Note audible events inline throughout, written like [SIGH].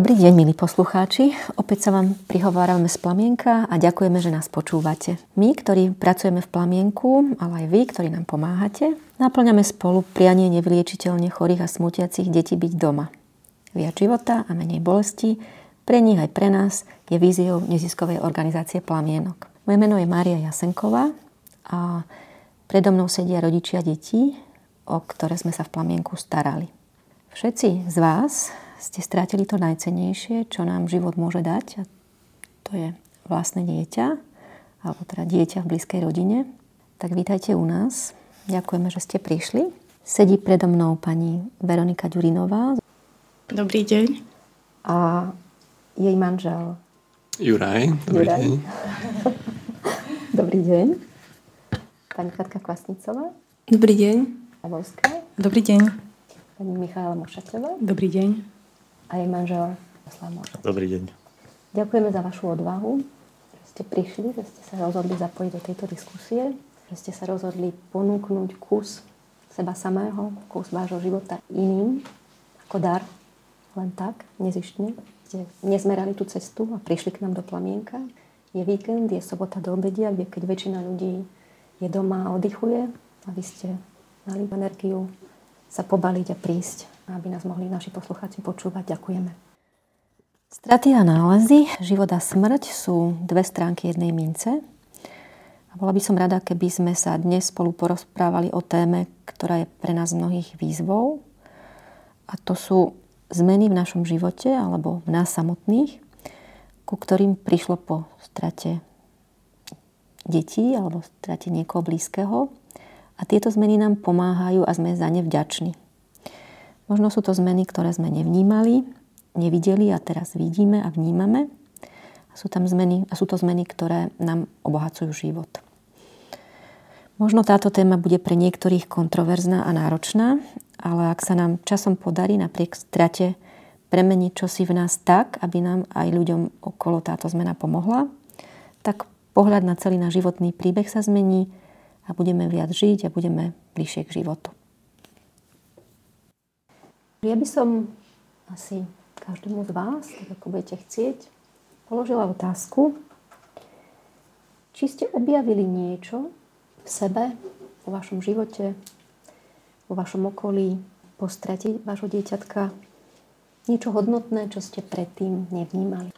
Dobrý deň, milí poslucháči. Opäť sa vám prihovárame z Plamienka a ďakujeme, že nás počúvate. My, ktorí pracujeme v Plamienku, ale aj vy, ktorí nám pomáhate, naplňame spolu prianie nevyliečiteľne chorých a smutiacich detí byť doma. Viac života a menej bolesti, pre nich aj pre nás je víziou neziskovej organizácie Plamienok. Moje meno je Mária Jasenková a predo mnou sedia rodičia detí, o ktoré sme sa v Plamienku starali. Všetci z vás ste strátili to najcenejšie, čo nám život môže dať. A to je vlastné dieťa, alebo teda dieťa v blízkej rodine. Tak vítajte u nás. Ďakujeme, že ste prišli. Sedí predo mnou pani Veronika Ďurinová. Dobrý deň. A jej manžel Juraj. Dobrý Juraj. deň. [LAUGHS] Dobrý deň. Pani Katka Kvasnicová. Dobrý deň. Abovská. Dobrý deň. Pani Michála Mošačová. Dobrý deň a jej manžel Dobrý deň. Ďakujeme za vašu odvahu, že ste prišli, že ste sa rozhodli zapojiť do tejto diskusie, že ste sa rozhodli ponúknuť kus seba samého, kus vášho života iným, ako dar, len tak, nezištne. Ste nezmerali tú cestu a prišli k nám do Plamienka. Je víkend, je sobota do obedia, kde keď väčšina ľudí je doma a oddychuje a vy ste mali energiu sa pobaliť a prísť aby nás mohli naši poslucháči počúvať. Ďakujeme. Straty a nálezy, život a smrť sú dve stránky jednej mince. A bola by som rada, keby sme sa dnes spolu porozprávali o téme, ktorá je pre nás mnohých výzvou. A to sú zmeny v našom živote alebo v nás samotných, ku ktorým prišlo po strate detí alebo strate niekoho blízkeho. A tieto zmeny nám pomáhajú a sme za ne vďační. Možno sú to zmeny, ktoré sme nevnímali, nevideli a teraz vidíme a vnímame. A sú, tam zmeny, a sú to zmeny, ktoré nám obohacujú život. Možno táto téma bude pre niektorých kontroverzná a náročná, ale ak sa nám časom podarí napriek strate premeniť čosi v nás tak, aby nám aj ľuďom okolo táto zmena pomohla, tak pohľad na celý náš životný príbeh sa zmení a budeme viac žiť a budeme bližšie k životu. Ja by som asi každému z vás, tak ako budete chcieť, položila otázku, či ste objavili niečo v sebe, vo vašom živote, vo vašom okolí, po strate vášho dieťatka, niečo hodnotné, čo ste predtým nevnímali.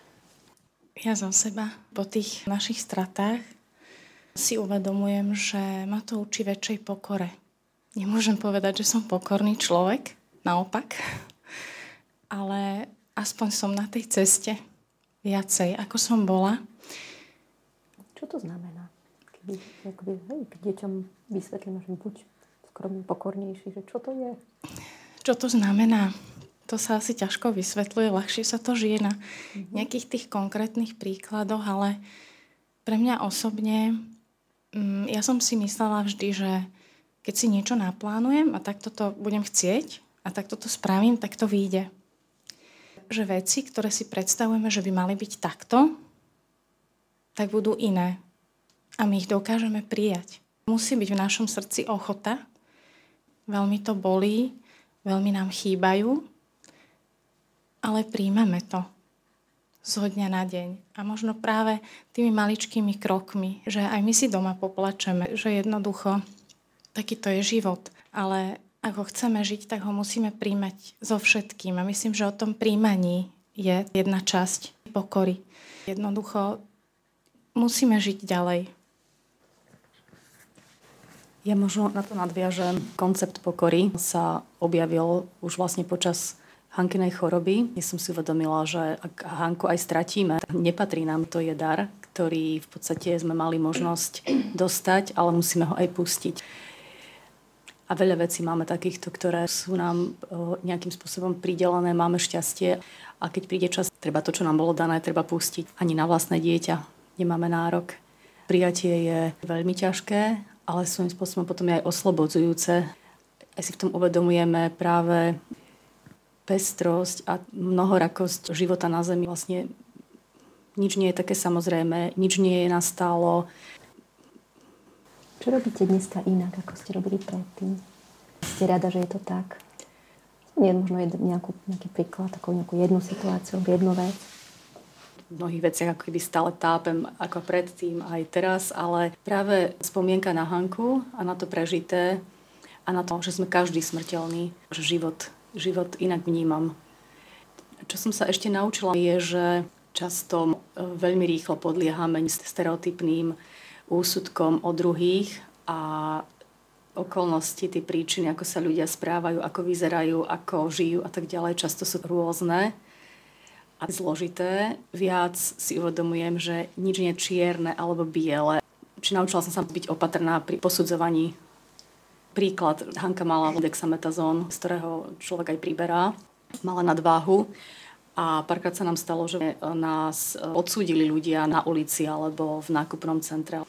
Ja za seba po tých našich stratách si uvedomujem, že ma to učí väčšej pokore. Nemôžem povedať, že som pokorný človek, naopak. Ale aspoň som na tej ceste viacej, ako som bola. Čo to znamená? Keby, akoby, hej, deťom vysvetlíme, že buď skromne pokornejší, že čo to je? Čo to znamená? To sa asi ťažko vysvetľuje, ľahšie sa to žije na mhm. nejakých tých konkrétnych príkladoch, ale pre mňa osobne, mm, ja som si myslela vždy, že keď si niečo naplánujem a takto to budem chcieť, a tak toto spravím, tak to vyjde. Že veci, ktoré si predstavujeme, že by mali byť takto, tak budú iné. A my ich dokážeme prijať. Musí byť v našom srdci ochota. Veľmi to bolí, veľmi nám chýbajú, ale príjmeme to zo dňa na deň. A možno práve tými maličkými krokmi, že aj my si doma poplačeme, že jednoducho taký to je život. Ale ak ho chceme žiť, tak ho musíme príjmať so všetkým. A myslím, že o tom príjmaní je jedna časť pokory. Jednoducho musíme žiť ďalej. Ja možno na to nadviažem. Koncept pokory sa objavil už vlastne počas Hankinej choroby. Ja som si uvedomila, že ak Hanku aj stratíme, nepatrí nám, to je dar, ktorý v podstate sme mali možnosť dostať, ale musíme ho aj pustiť. A veľa vecí máme takýchto, ktoré sú nám nejakým spôsobom pridelené, máme šťastie a keď príde čas, treba to, čo nám bolo dané, treba pustiť. Ani na vlastné dieťa nemáme nárok. Prijatie je veľmi ťažké, ale svojím spôsobom potom je aj oslobodzujúce. Aj si v tom uvedomujeme práve pestrosť a mnohorakosť života na Zemi. Vlastne nič nie je také samozrejme, nič nie je nastálo. Čo robíte dneska inak, ako ste robili predtým? Ste rada, že je to tak? Nie možno nejakú, nejaký príklad, takú nejakú jednu situáciu, jednu vec? V mnohých veciach ako keby stále tápem ako predtým aj teraz, ale práve spomienka na Hanku a na to prežité a na to, že sme každý smrteľný, že život, život inak vnímam. Čo som sa ešte naučila je, že často e, veľmi rýchlo podliehame stereotypným úsudkom o druhých a okolnosti, tie príčiny, ako sa ľudia správajú, ako vyzerajú, ako žijú a tak ďalej, často sú rôzne a zložité. Viac si uvedomujem, že nič nie je čierne alebo biele. Či naučila som sa byť opatrná pri posudzovaní. Príklad, Hanka mala dexametazón, z ktorého človek aj priberá. Mala nadváhu a párkrát sa nám stalo, že nás odsúdili ľudia na ulici alebo v nákupnom centre.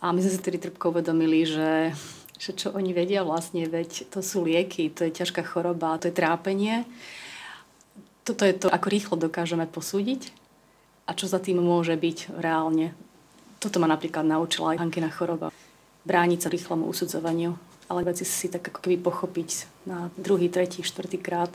A my sme si tedy trpko uvedomili, že, že čo oni vedia vlastne, veď to sú lieky, to je ťažká choroba, to je trápenie. Toto je to, ako rýchlo dokážeme posúdiť a čo za tým môže byť reálne. Toto ma napríklad naučila aj Hankina choroba. Brániť sa rýchlemu usudzovaniu, ale veci si tak ako keby pochopiť na druhý, tretí, štvrtý krát.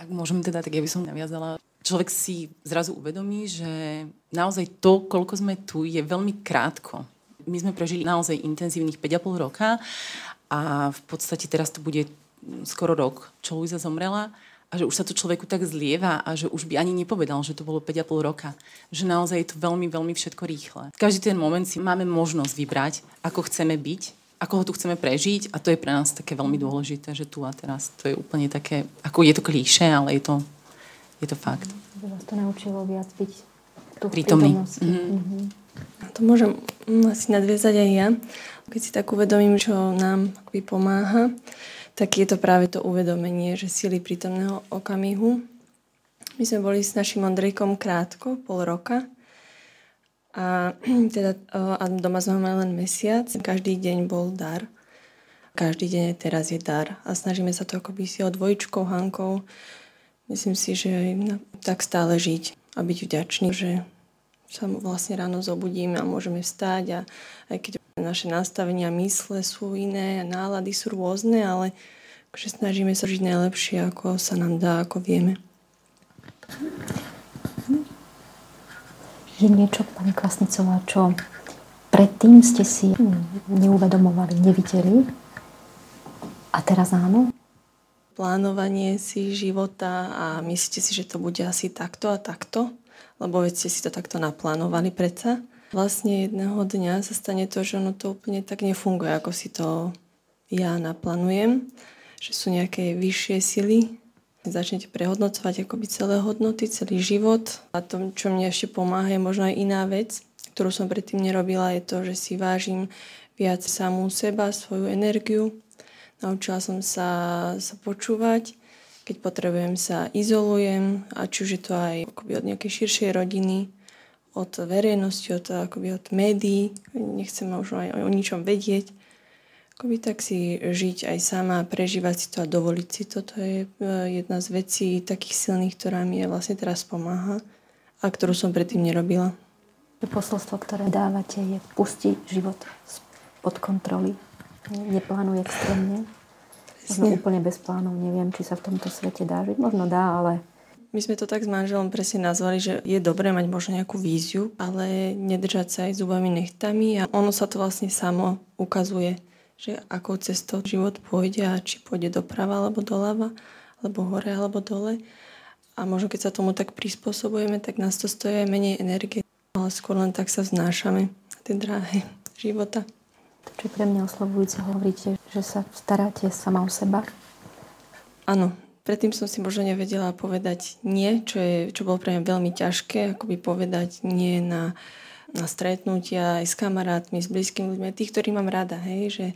Ak môžem teda, tak ja by som naviazala človek si zrazu uvedomí, že naozaj to, koľko sme tu, je veľmi krátko my sme prežili naozaj intenzívnych 5,5 roka a v podstate teraz to bude skoro rok, čo Luisa zomrela a že už sa to človeku tak zlieva a že už by ani nepovedal, že to bolo 5,5 roka. Že naozaj je to veľmi, veľmi všetko rýchle. Každý ten moment si máme možnosť vybrať, ako chceme byť, ako ho tu chceme prežiť a to je pre nás také veľmi dôležité, že tu a teraz to je úplne také, ako je to klíše, ale je to, je to fakt. By vás to naučilo viac byť tu prítomný. Mm-hmm. Mm-hmm. To môžem asi nadviezať aj ja. Keď si tak uvedomím, čo nám akoby pomáha, tak je to práve to uvedomenie, že sily prítomného okamihu. My sme boli s našim Ondrejkom krátko, pol roka. A, [CLEARS THROAT] teda, a doma sme mali len mesiac. Každý deň bol dar. Každý deň teraz je dar. A snažíme sa to akoby si o dvojčkou, Hankou. Myslím si, že tak stále žiť a byť vďačný, že sa vlastne ráno zobudíme a môžeme vstať a aj keď naše nastavenia mysle sú iné a nálady sú rôzne, ale akože snažíme sa žiť najlepšie, ako sa nám dá, ako vieme. Je niečo, pani Kvasnicová, čo predtým ste si neuvedomovali, nevideli a teraz áno? Plánovanie si života a myslíte si, že to bude asi takto a takto lebo veď ste si to takto naplánovali predsa. Vlastne jedného dňa sa stane to, že ono to úplne tak nefunguje, ako si to ja naplánujem, že sú nejaké vyššie sily. Začnete prehodnocovať akoby celé hodnoty, celý život. A to, čo mne ešte pomáha, je možno aj iná vec, ktorú som predtým nerobila, je to, že si vážim viac samú seba, svoju energiu. Naučila som sa, sa počúvať, keď potrebujem sa izolujem a či už je to aj akoby od nejakej širšej rodiny, od verejnosti, od, akoby od médií, nechcem možno aj o ničom vedieť. Akoby tak si žiť aj sama, prežívať si to a dovoliť si to. To je e, jedna z vecí takých silných, ktorá mi vlastne teraz pomáha a ktorú som predtým nerobila. Posolstvo, ktoré dávate, je pustiť život pod kontroly. Neplánuje extrémne, Možno úplne bez plánov, neviem, či sa v tomto svete dá žiť. Možno dá, ale my sme to tak s manželom presne nazvali, že je dobré mať možno nejakú víziu, ale nedržať sa aj zubami nechtami a ono sa to vlastne samo ukazuje, že akou cestou život pôjde a či pôjde doprava alebo doľava, alebo hore alebo dole. A možno keď sa tomu tak prispôsobujeme, tak nás to stojí aj menej energie, ale skôr len tak sa vznášame na tie dráhy života. Čo je pre mňa oslovujúce, hovoríte, že sa staráte sama o seba? Áno, predtým som si možno nevedela povedať nie, čo, je, čo bolo pre mňa veľmi ťažké, akoby povedať nie na, na stretnutia aj s kamarátmi, s blízkymi ľuďmi, tých, ktorí mám rada, hej, že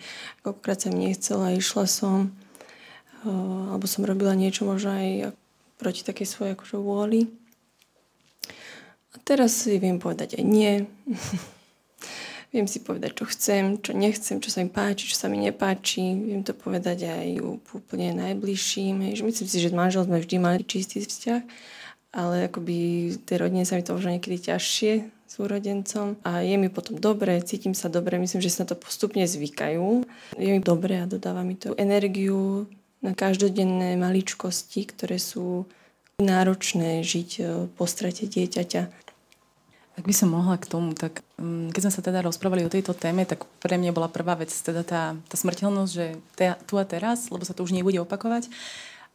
koľkokrát sa mi nechcela, išla som, alebo som robila niečo možno aj proti takej svojej akože vôli. A teraz si viem povedať aj nie. [LAUGHS] Viem si povedať, čo chcem, čo nechcem, čo sa mi páči, čo sa mi nepáči. Viem to povedať aj úplne najbližším. Myslím si, že s manželom sme vždy mali čistý vzťah, ale akoby tej rodine sa mi to možno niekedy ťažšie súrodencom a je mi potom dobre, cítim sa dobre, myslím, že sa to postupne zvykajú. Je mi dobre a dodáva mi to energiu na každodenné maličkosti, ktoré sú náročné žiť e, po strate dieťaťa. Ak by som mohla k tomu, tak mm, keď sme sa teda rozprávali o tejto téme, tak pre mňa bola prvá vec teda tá, tá smrteľnosť, že tu a teraz, lebo sa to už nebude opakovať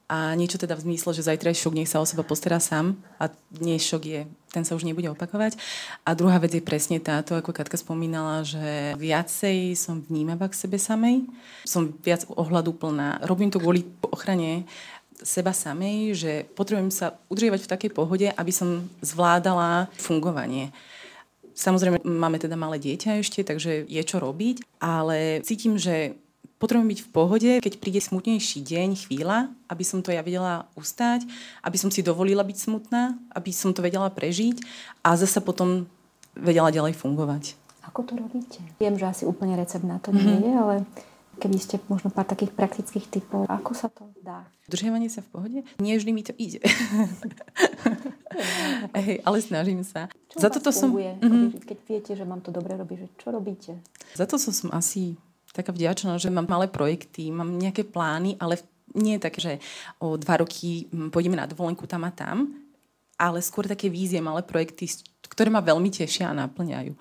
a niečo teda v zmysle, že zajtra je šok, nech sa o seba postará sám a nie šok je, ten sa už nebude opakovať. A druhá vec je presne táto, ako Katka spomínala, že viacej som vnímavá k sebe samej, som viac ohľadu plná. Robím to kvôli ochrane seba samej, že potrebujem sa udržiavať v takej pohode, aby som zvládala fungovanie. Samozrejme, máme teda malé dieťa ešte, takže je čo robiť, ale cítim, že potrebujem byť v pohode, keď príde smutnejší deň, chvíľa, aby som to ja vedela ustať, aby som si dovolila byť smutná, aby som to vedela prežiť a zase potom vedela ďalej fungovať. Ako to robíte? Viem, že asi úplne recept na to mm-hmm. nie je, ale keby ste možno pár takých praktických typov, ako sa to dá? Udržiavanie sa v pohode? Nie vždy mi to ide. [LAUGHS] Hej, ale snažím sa. Čo Za toto som... Mm-hmm. Keď viete, že mám to dobre robiť, že čo robíte? Za to som asi taká vďačná, že mám malé projekty, mám nejaké plány, ale nie je také, že o dva roky pôjdeme na dovolenku tam a tam, ale skôr také vízie, malé projekty, ktoré ma veľmi tešia a naplňajú.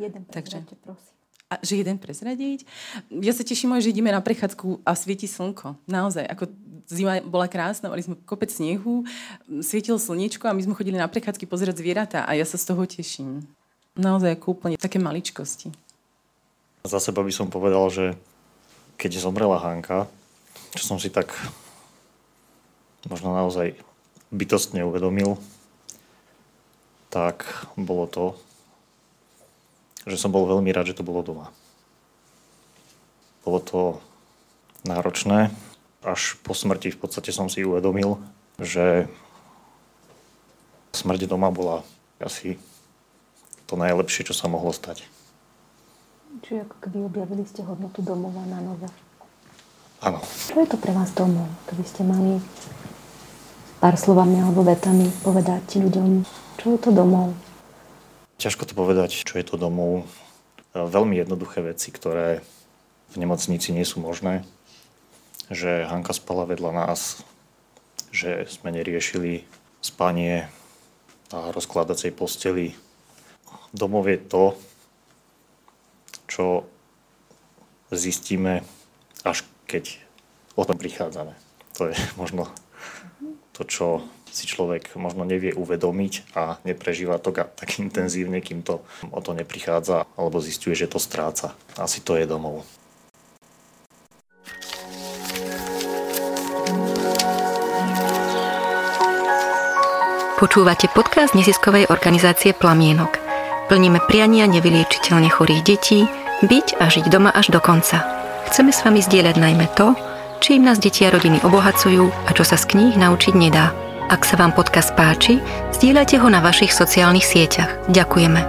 Jeden Takže, prosím. A že jeden prezradiť? Ja sa teším, že ideme na prechádzku a svieti slnko. Naozaj, ako zima bola krásna, mali sme kopec snehu, svietil slniečko a my sme chodili na prechádzky pozerať zvieratá a ja sa z toho teším. Naozaj ako úplne také maličkosti. Za seba by som povedal, že keď zomrela Hanka, čo som si tak možno naozaj bytostne uvedomil, tak bolo to, že som bol veľmi rád, že to bolo doma. Bolo to náročné. Až po smrti v podstate som si uvedomil, že smrť doma bola asi to najlepšie, čo sa mohlo stať. Čiže ako keby objavili ste hodnotu domova na nové. Áno. Čo je to pre vás domov? Keby ste mali pár slovami alebo vetami povedať ľuďom, čo je to domov? Ťažko to povedať, čo je to domov. Veľmi jednoduché veci, ktoré v nemocnici nie sú možné. Že Hanka spala vedľa nás, že sme neriešili spanie a rozkladacej posteli. Domov je to, čo zistíme, až keď o tom prichádzame. To je [LAUGHS] možno to, čo si človek možno nevie uvedomiť a neprežíva to tak intenzívne, kým to o to neprichádza alebo zistuje, že to stráca. Asi to je domov. Počúvate podcast neziskovej organizácie Plamienok. Plníme priania nevyliečiteľne chorých detí, byť a žiť doma až do konca. Chceme s vami zdieľať najmä to, čím nás deti a rodiny obohacujú a čo sa z kníh naučiť nedá. Ak sa vám podcast páči, zdieľajte ho na vašich sociálnych sieťach. Ďakujeme.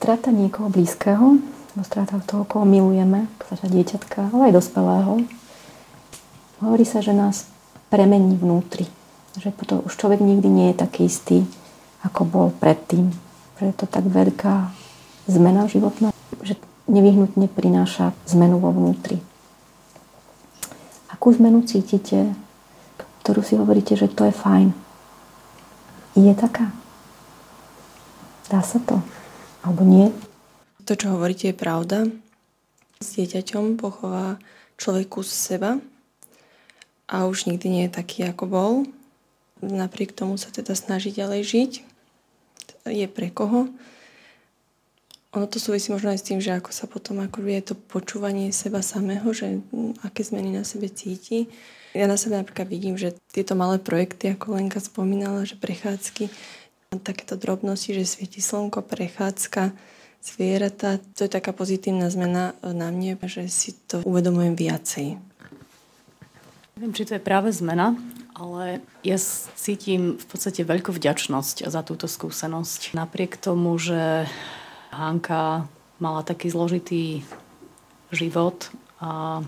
Strata niekoho blízkeho, strata toho, koho milujeme, strata dieťatka, ale aj dospelého, hovorí sa, že nás premení vnútri. Že potom už človek nikdy nie je taký istý, ako bol predtým. Že je to tak veľká zmena životná, že nevyhnutne prináša zmenu vo vnútri. Akú zmenu cítite, ktorú si hovoríte, že to je fajn? Je taká? Dá sa to? Alebo nie? To, čo hovoríte, je pravda. S dieťaťom pochová človeku z seba a už nikdy nie je taký, ako bol. Napriek tomu sa teda snaží ďalej žiť je pre koho. Ono to súvisí možno aj s tým, že ako sa potom ako je to počúvanie seba samého, že mm, aké zmeny na sebe cíti. Ja na sebe napríklad vidím, že tieto malé projekty, ako Lenka spomínala, že prechádzky, takéto drobnosti, že svieti slnko, prechádzka, zvieratá, to je taká pozitívna zmena na mne, že si to uvedomujem viacej. Neviem, či to je práve zmena, Ale ja cítim v podstate veľkú vďačnosť za túto skúsenosť. Napriek tomu, že Hanka mala taký zložitý život a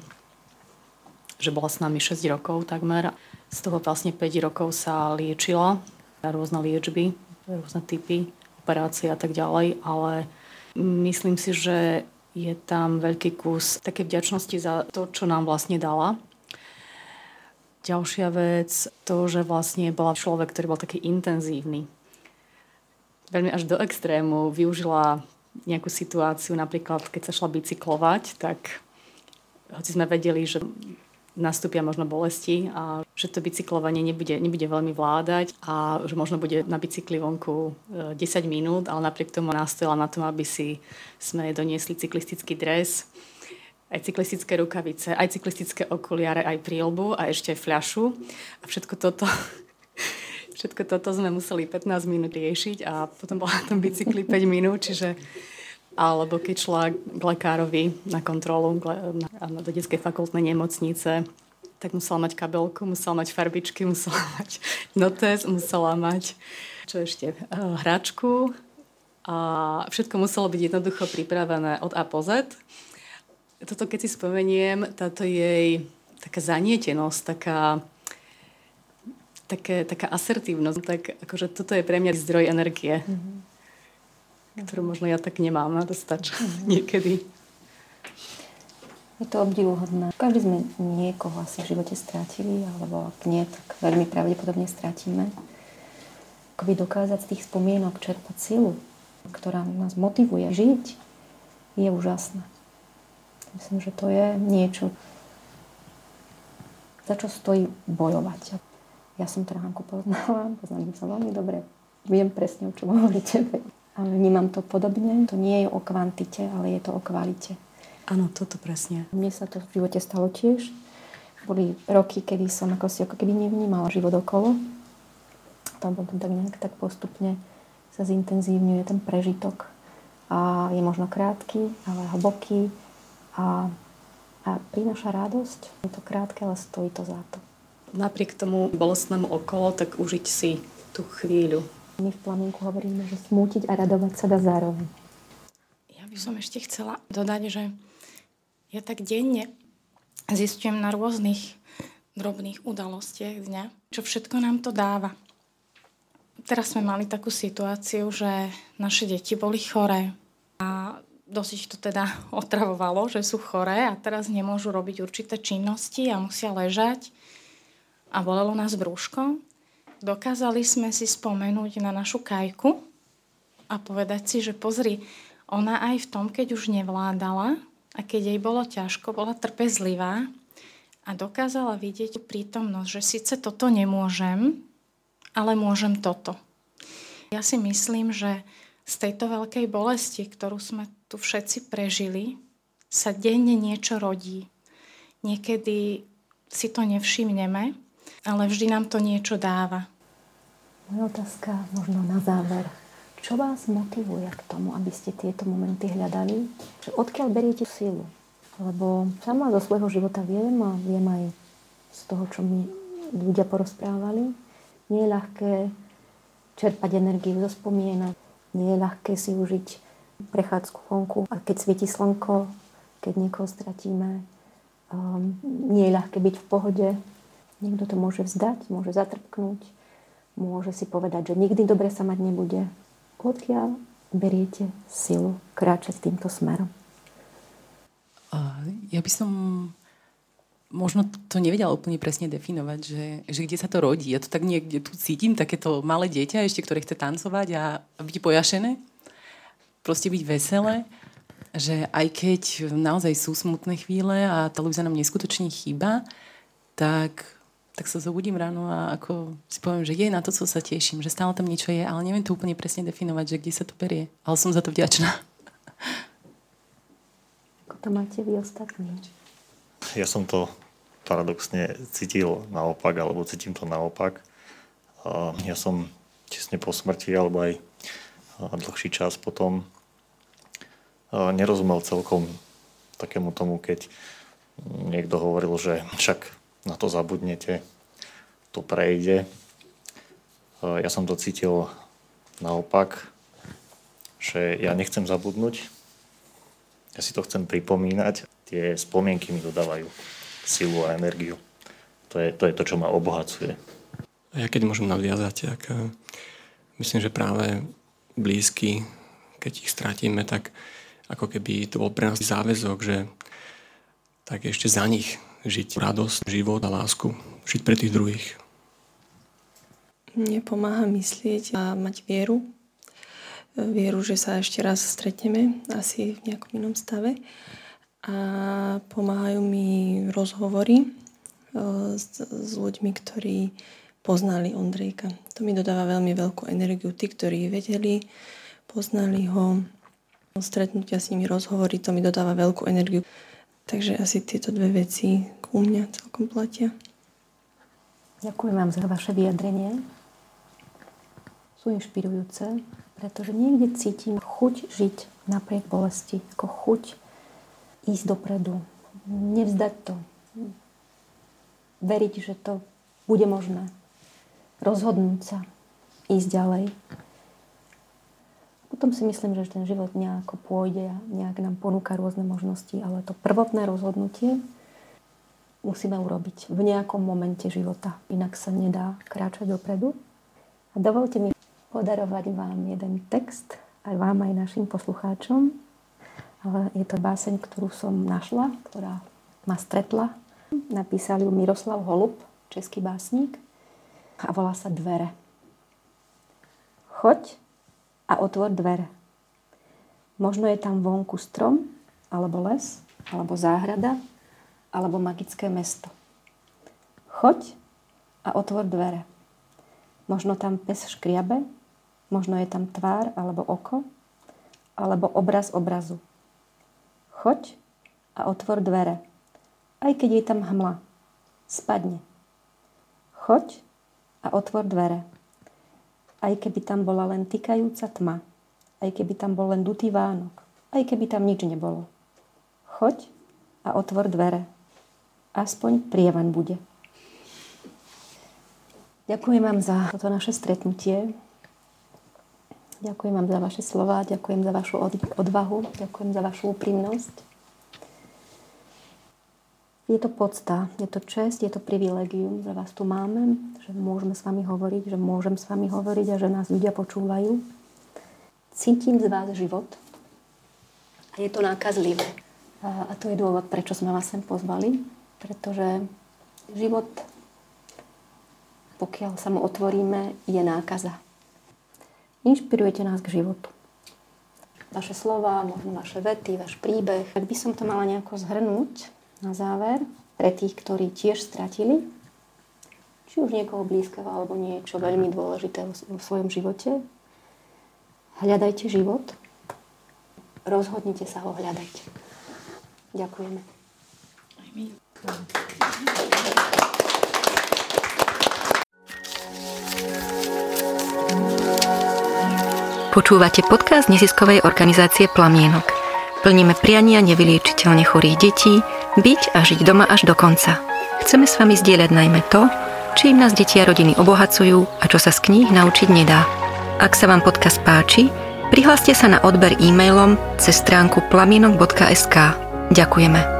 že bola s nami 6 rokov takmer. Z toho vlastne 5 rokov sa liečila, rôzne liečby, rôzne typy operácie a tak ďalej, ale myslím si, že je tam veľký kus také vďačnosti za to, čo nám vlastne dala Ďalšia vec, to, že vlastne bola človek, ktorý bol taký intenzívny. Veľmi až do extrému využila nejakú situáciu, napríklad keď sa šla bicyklovať, tak hoci sme vedeli, že nastúpia možno bolesti a že to bicyklovanie nebude, nebude veľmi vládať a že možno bude na bicykli vonku 10 e, minút, ale napriek tomu nastojila na tom, aby si sme doniesli cyklistický dres aj cyklistické rukavice, aj cyklistické okuliare, aj prílbu a ešte aj fľašu. A všetko toto, všetko toto sme museli 15 minút riešiť a potom bola na bicykli 5 minút, čiže alebo keď šla k lekárovi na kontrolu do detskej fakultnej nemocnice, tak musela mať kabelku, musela mať farbičky, musela [LAUGHS] mať notes, musela mať čo ešte, eh, hračku a všetko muselo byť jednoducho pripravené od A po Z. Toto keď si spomeniem, táto jej taká zanietenosť, taká, také, taká asertívnosť, tak akože toto je pre mňa zdroj energie, mm-hmm. ktorú možno ja tak nemám na dostač mm-hmm. [LAUGHS] niekedy. Je to obdivuhodné. Každý sme niekoho asi v živote strátili, alebo ak nie, tak veľmi pravdepodobne stratíme. Ako by dokázať z tých spomienok čerpať silu, ktorá nás motivuje žiť, je úžasné. Myslím, že to je niečo, za čo stojí bojovať. Ja som teda Hanku poznala, [LAUGHS] poznám sa veľmi dobre. Viem presne, o čom hovoríte. Ale vnímam to podobne. To nie je o kvantite, ale je to o kvalite. Áno, toto presne. Mne sa to v živote stalo tiež. Boli roky, kedy som ako si ako keby nevnímala život okolo. Tam potom tak nejak tak postupne sa zintenzívňuje ten prežitok. A je možno krátky, ale hlboký a, a prináša radosť. Je to krátke, ale stojí to za to. Napriek tomu bolestnému okolo, tak užiť si tú chvíľu. My v plamienku hovoríme, že smútiť a radovať sa dá zároveň. Ja by som ešte chcela dodať, že ja tak denne zistujem na rôznych drobných udalostiach dňa, čo všetko nám to dáva. Teraz sme mali takú situáciu, že naše deti boli choré a dosť to teda [LAUGHS] otravovalo, že sú choré a teraz nemôžu robiť určité činnosti a musia ležať a bolelo nás brúško. Dokázali sme si spomenúť na našu kajku a povedať si, že pozri, ona aj v tom, keď už nevládala a keď jej bolo ťažko, bola trpezlivá a dokázala vidieť prítomnosť, že síce toto nemôžem, ale môžem toto. Ja si myslím, že z tejto veľkej bolesti, ktorú sme tu všetci prežili, sa denne niečo rodí. Niekedy si to nevšimneme, ale vždy nám to niečo dáva. Moja otázka možno na záver. Čo vás motivuje k tomu, aby ste tieto momenty hľadali? Že odkiaľ beriete silu? Lebo sama zo svojho života viem a viem aj z toho, čo mi ľudia porozprávali. Nie je ľahké čerpať energiu zo spomienok, nie je ľahké si užiť prechádzku vonku. A keď svieti slnko, keď niekoho stratíme, um, nie je ľahké byť v pohode. Niekto to môže vzdať, môže zatrpknúť, môže si povedať, že nikdy dobre sa mať nebude. Odkiaľ beriete silu kráčať týmto smerom? Ja by som možno to nevedela úplne presne definovať, že, že kde sa to rodí. Ja to tak niekde tu cítim, takéto malé dieťa ešte, ktoré chce tancovať a, byť pojašené. Proste byť veselé. Že aj keď naozaj sú smutné chvíle a Luisa nám neskutočne chýba, tak, tak sa zobudím ráno a ako si poviem, že je na to, co sa teším, že stále tam niečo je, ale neviem to úplne presne definovať, že kde sa to berie. Ale som za to vďačná. Ako to máte vy ostatní? Ja som to paradoxne cítil naopak, alebo cítim to naopak. Ja som tesne po smrti, alebo aj dlhší čas potom nerozumel celkom takému tomu, keď niekto hovoril, že však na to zabudnete. to prejde. Ja som to cítil naopak, že ja nechcem zabudnúť, ja si to chcem pripomínať. Tie spomienky mi dodávajú silu a energiu. To je to, je to čo ma obohacuje. Ja keď môžem nadviazať, tak eh, myslím, že práve blízky, keď ich stratíme, tak ako keby to bol pre nás záväzok, že tak ešte za nich žiť radosť, život a lásku, žiť pre tých druhých. Mne pomáha myslieť a mať vieru. Vieru, že sa ešte raz stretneme, asi v nejakom inom stave. A pomáhajú mi rozhovory e, s, s ľuďmi, ktorí poznali Ondrejka. To mi dodáva veľmi veľkú energiu. Tí, ktorí vedeli, poznali ho, stretnutia s nimi, rozhovory, to mi dodáva veľkú energiu. Takže asi tieto dve veci u mňa celkom platia. Ďakujem vám za vaše vyjadrenie. Sú inšpirujúce, pretože niekde cítim chuť žiť napriek bolesti, ako chuť ísť dopredu, nevzdať to, veriť, že to bude možné, rozhodnúť sa, ísť ďalej potom si myslím, že ten život nejako pôjde a nejak nám ponúka rôzne možnosti, ale to prvotné rozhodnutie musíme urobiť v nejakom momente života. Inak sa nedá kráčať dopredu. A dovolte mi podarovať vám jeden text, aj vám, aj našim poslucháčom. Ale je to báseň, ktorú som našla, ktorá ma stretla. Napísal ju Miroslav Holub, český básnik. A volá sa Dvere. Choď a otvor dvere. Možno je tam vonku strom, alebo les, alebo záhrada, alebo magické mesto. Choď a otvor dvere. Možno tam pes škriabe, možno je tam tvár alebo oko, alebo obraz obrazu. Choď a otvor dvere, aj keď je tam hmla. Spadne. Choď a otvor dvere aj keby tam bola len tykajúca tma, aj keby tam bol len dutý Vánok, aj keby tam nič nebolo. Choď a otvor dvere. Aspoň prievan bude. Ďakujem vám za toto naše stretnutie. Ďakujem vám za vaše slova, ďakujem za vašu odvahu, ďakujem za vašu úprimnosť. Je to podsta, je to čest, je to privilegium, že vás tu máme, že môžeme s vami hovoriť, že môžem s vami hovoriť a že nás ľudia počúvajú. Cítim z vás život a je to nákazlivé. A to je dôvod, prečo sme vás sem pozvali, pretože život, pokiaľ sa mu otvoríme, je nákaza. Inšpirujete nás k životu. Vaše slova, možno vaše vety, váš príbeh. Ak by som to mala nejako zhrnúť, na záver, pre tých, ktorí tiež stratili, či už niekoho blízkeho alebo niečo veľmi dôležité v svojom živote, hľadajte život, rozhodnite sa ho hľadať. Ďakujeme. Počúvate podcast neziskovej organizácie Plamienok. Plníme priania nevyliečiteľne chorých detí, byť a žiť doma až do konca. Chceme s vami zdieľať najmä to, čím nás deti a rodiny obohacujú a čo sa z kníh naučiť nedá. Ak sa vám podcast páči, prihláste sa na odber e-mailom cez stránku plamienok.sk. Ďakujeme.